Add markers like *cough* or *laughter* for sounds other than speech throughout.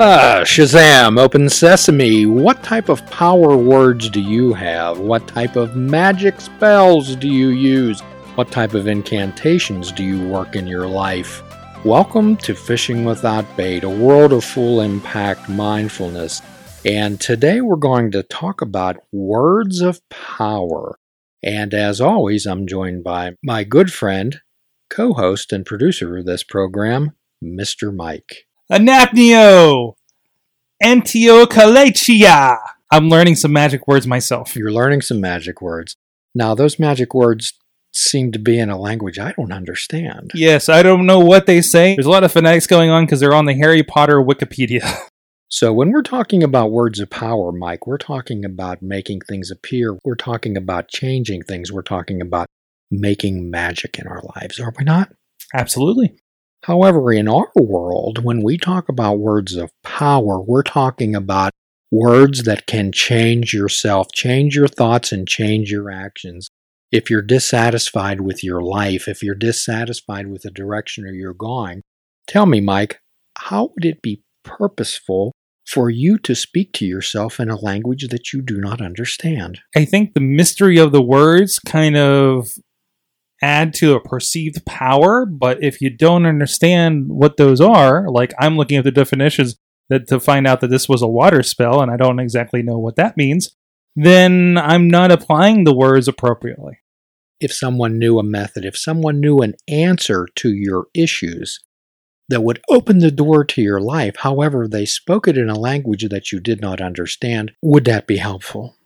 Ah, Shazam, open sesame. What type of power words do you have? What type of magic spells do you use? What type of incantations do you work in your life? Welcome to Fishing Without Bait, a world of full impact mindfulness. And today we're going to talk about words of power. And as always, I'm joined by my good friend, co host, and producer of this program, Mr. Mike. Anapneo! Anteoculatia! I'm learning some magic words myself. You're learning some magic words. Now, those magic words seem to be in a language I don't understand. Yes, I don't know what they say. There's a lot of phonetics going on because they're on the Harry Potter Wikipedia. *laughs* So, when we're talking about words of power, Mike, we're talking about making things appear. We're talking about changing things. We're talking about making magic in our lives, are we not? Absolutely. However, in our world, when we talk about words of power, we're talking about words that can change yourself, change your thoughts, and change your actions. If you're dissatisfied with your life, if you're dissatisfied with the direction you're going, tell me, Mike, how would it be purposeful for you to speak to yourself in a language that you do not understand? I think the mystery of the words kind of add to a perceived power, but if you don't understand what those are, like I'm looking at the definitions that to find out that this was a water spell and I don't exactly know what that means, then I'm not applying the words appropriately. If someone knew a method, if someone knew an answer to your issues that would open the door to your life, however, they spoke it in a language that you did not understand, would that be helpful?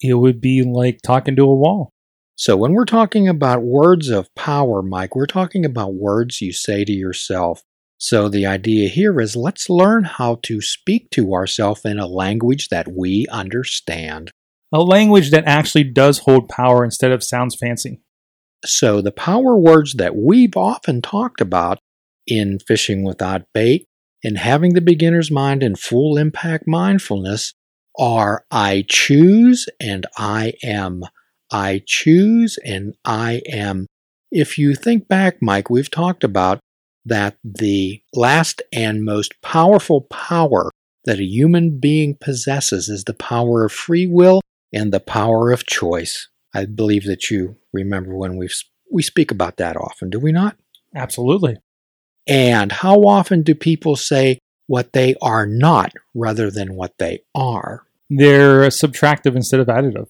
It would be like talking to a wall. So, when we're talking about words of power, Mike, we're talking about words you say to yourself. So, the idea here is let's learn how to speak to ourselves in a language that we understand. A language that actually does hold power instead of sounds fancy. So, the power words that we've often talked about in Fishing Without Bait and having the beginner's mind and full impact mindfulness are I choose and I am. I choose and I am. If you think back, Mike, we've talked about that the last and most powerful power that a human being possesses is the power of free will and the power of choice. I believe that you remember when we we speak about that often, do we not? Absolutely. And how often do people say what they are not rather than what they are? They're uh, subtractive instead of additive.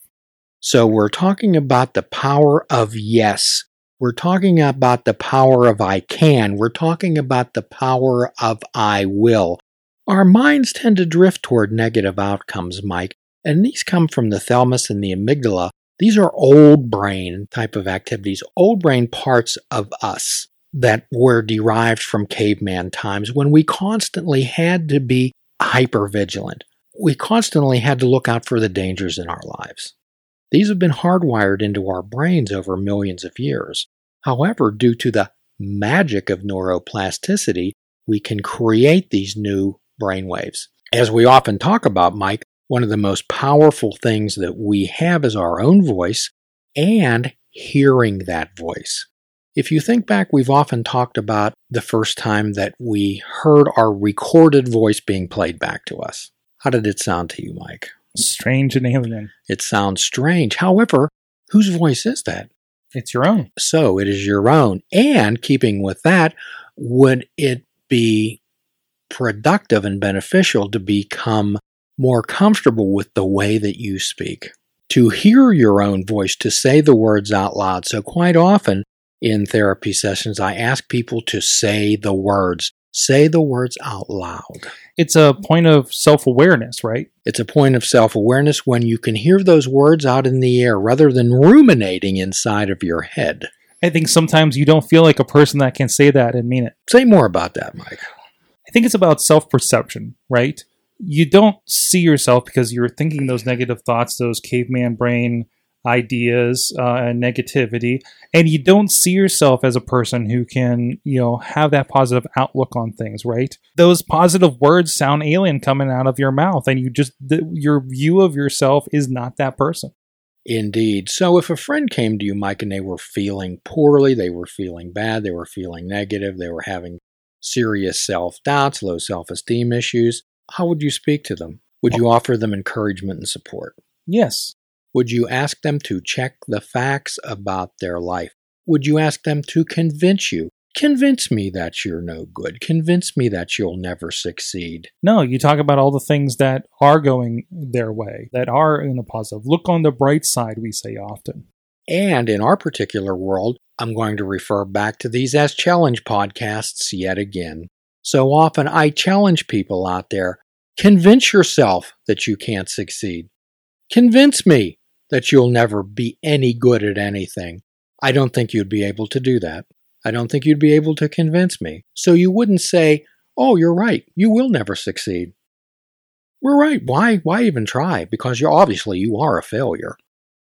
So we're talking about the power of yes. We're talking about the power of I can. We're talking about the power of I will. Our minds tend to drift toward negative outcomes, Mike, and these come from the thalamus and the amygdala. These are old brain type of activities, old brain parts of us that were derived from caveman times when we constantly had to be hyper vigilant. We constantly had to look out for the dangers in our lives. These have been hardwired into our brains over millions of years. However, due to the magic of neuroplasticity, we can create these new brainwaves. As we often talk about, Mike, one of the most powerful things that we have is our own voice and hearing that voice. If you think back, we've often talked about the first time that we heard our recorded voice being played back to us. How did it sound to you, Mike? Strange and alien. It sounds strange. However, whose voice is that? It's your own. So it is your own. And keeping with that, would it be productive and beneficial to become more comfortable with the way that you speak? To hear your own voice, to say the words out loud. So, quite often in therapy sessions, I ask people to say the words. Say the words out loud. It's a point of self awareness, right? It's a point of self awareness when you can hear those words out in the air rather than ruminating inside of your head. I think sometimes you don't feel like a person that can say that and mean it. Say more about that, Mike. I think it's about self perception, right? You don't see yourself because you're thinking those negative thoughts, those caveman brain ideas uh, and negativity and you don't see yourself as a person who can you know have that positive outlook on things right those positive words sound alien coming out of your mouth and you just the, your view of yourself is not that person Indeed. So, if a friend came to you, Mike, and they were feeling poorly, they were feeling bad, they were feeling negative, they were having serious self doubts, low self esteem issues, how would you speak to them? Would you offer them encouragement and support? Yes. Would you ask them to check the facts about their life? Would you ask them to convince you? Convince me that you're no good. Convince me that you'll never succeed. No, you talk about all the things that are going their way, that are in the positive. Look on the bright side, we say often. And in our particular world, I'm going to refer back to these as challenge podcasts yet again. So often I challenge people out there convince yourself that you can't succeed. Convince me that you'll never be any good at anything. I don't think you'd be able to do that. I don't think you'd be able to convince me. So you wouldn't say, "Oh, you're right. You will never succeed." We're right. Why why even try? Because you're obviously you are a failure.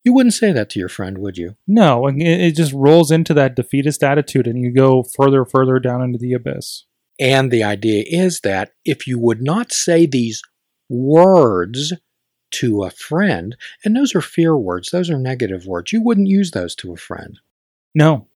You wouldn't say that to your friend, would you? No, and it, it just rolls into that defeatist attitude and you go further further down into the abyss. And the idea is that if you would not say these words to a friend, and those are fear words, those are negative words, you wouldn't use those to a friend. No.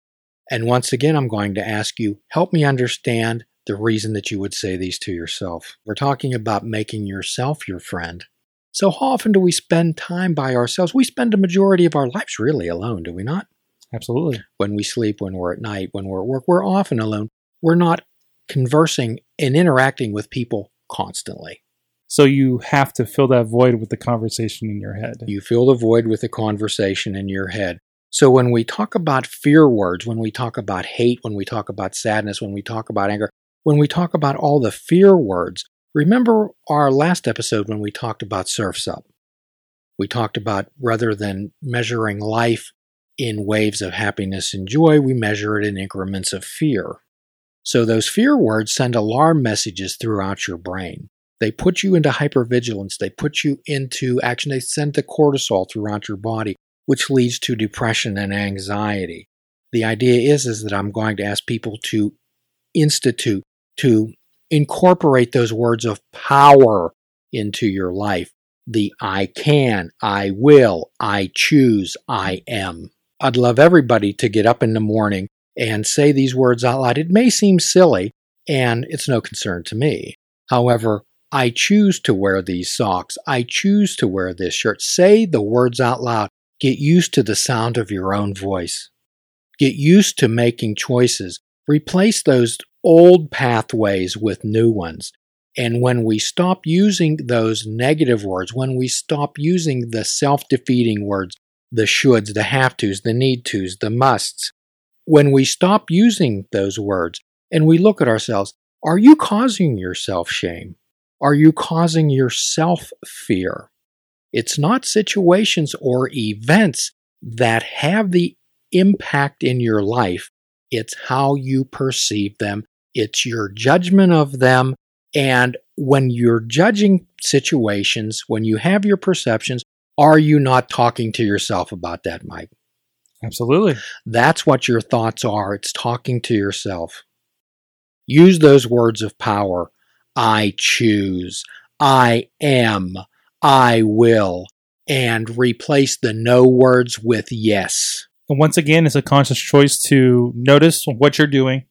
And once again, I'm going to ask you, help me understand the reason that you would say these to yourself. We're talking about making yourself your friend. So, how often do we spend time by ourselves? We spend a majority of our lives really alone, do we not? Absolutely. When we sleep, when we're at night, when we're at work, we're often alone. We're not conversing and interacting with people constantly. So you have to fill that void with the conversation in your head. You fill the void with the conversation in your head. So when we talk about fear words, when we talk about hate, when we talk about sadness, when we talk about anger, when we talk about all the fear words, remember our last episode when we talked about surfs up. We talked about rather than measuring life in waves of happiness and joy, we measure it in increments of fear. So those fear words send alarm messages throughout your brain. They put you into hypervigilance. They put you into action. They send the cortisol throughout your body, which leads to depression and anxiety. The idea is, is that I'm going to ask people to institute, to incorporate those words of power into your life. The I can, I will, I choose, I am. I'd love everybody to get up in the morning and say these words out loud. It may seem silly, and it's no concern to me. However, I choose to wear these socks. I choose to wear this shirt. Say the words out loud. Get used to the sound of your own voice. Get used to making choices. Replace those old pathways with new ones. And when we stop using those negative words, when we stop using the self defeating words, the shoulds, the have tos, the need tos, the musts, when we stop using those words and we look at ourselves, are you causing yourself shame? Are you causing yourself fear? It's not situations or events that have the impact in your life. It's how you perceive them. It's your judgment of them. And when you're judging situations, when you have your perceptions, are you not talking to yourself about that, Mike? Absolutely. That's what your thoughts are. It's talking to yourself. Use those words of power I choose, I am, I will, and replace the no words with yes. And once again, it's a conscious choice to notice what you're doing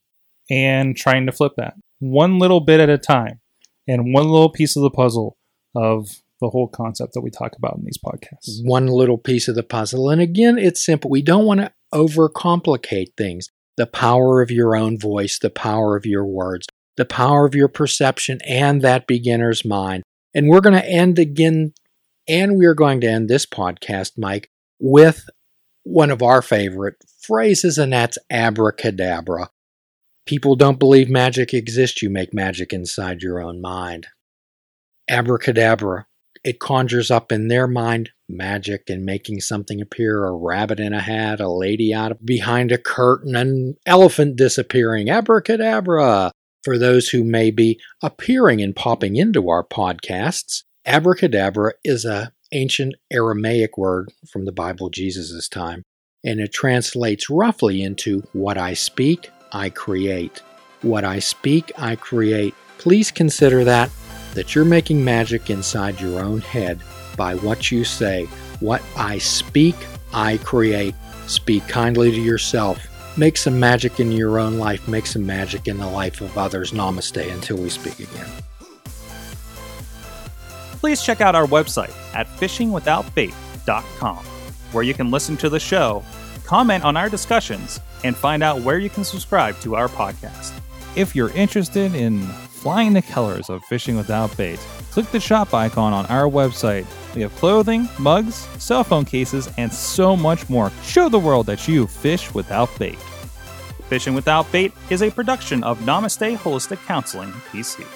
and trying to flip that one little bit at a time and one little piece of the puzzle of the whole concept that we talk about in these podcasts. One little piece of the puzzle. And again, it's simple. We don't want to overcomplicate things. The power of your own voice, the power of your words the power of your perception and that beginner's mind. And we're going to end again, and we are going to end this podcast, Mike, with one of our favorite phrases, and that's abracadabra. People don't believe magic exists. You make magic inside your own mind. Abracadabra. It conjures up in their mind magic and making something appear a rabbit in a hat, a lady out behind a curtain, an elephant disappearing. Abracadabra. For those who may be appearing and popping into our podcasts, abracadabra is a ancient Aramaic word from the Bible Jesus' time, and it translates roughly into what I speak, I create. What I speak, I create. Please consider that that you're making magic inside your own head by what you say. What I speak, I create. Speak kindly to yourself Make some magic in your own life. Make some magic in the life of others. Namaste until we speak again. Please check out our website at fishingwithoutbait.com, where you can listen to the show, comment on our discussions, and find out where you can subscribe to our podcast. If you're interested in flying the colors of fishing without bait, click the shop icon on our website. We have clothing, mugs, cell phone cases, and so much more. Show the world that you fish without bait. Fishing Without Bait is a production of Namaste Holistic Counseling, PC.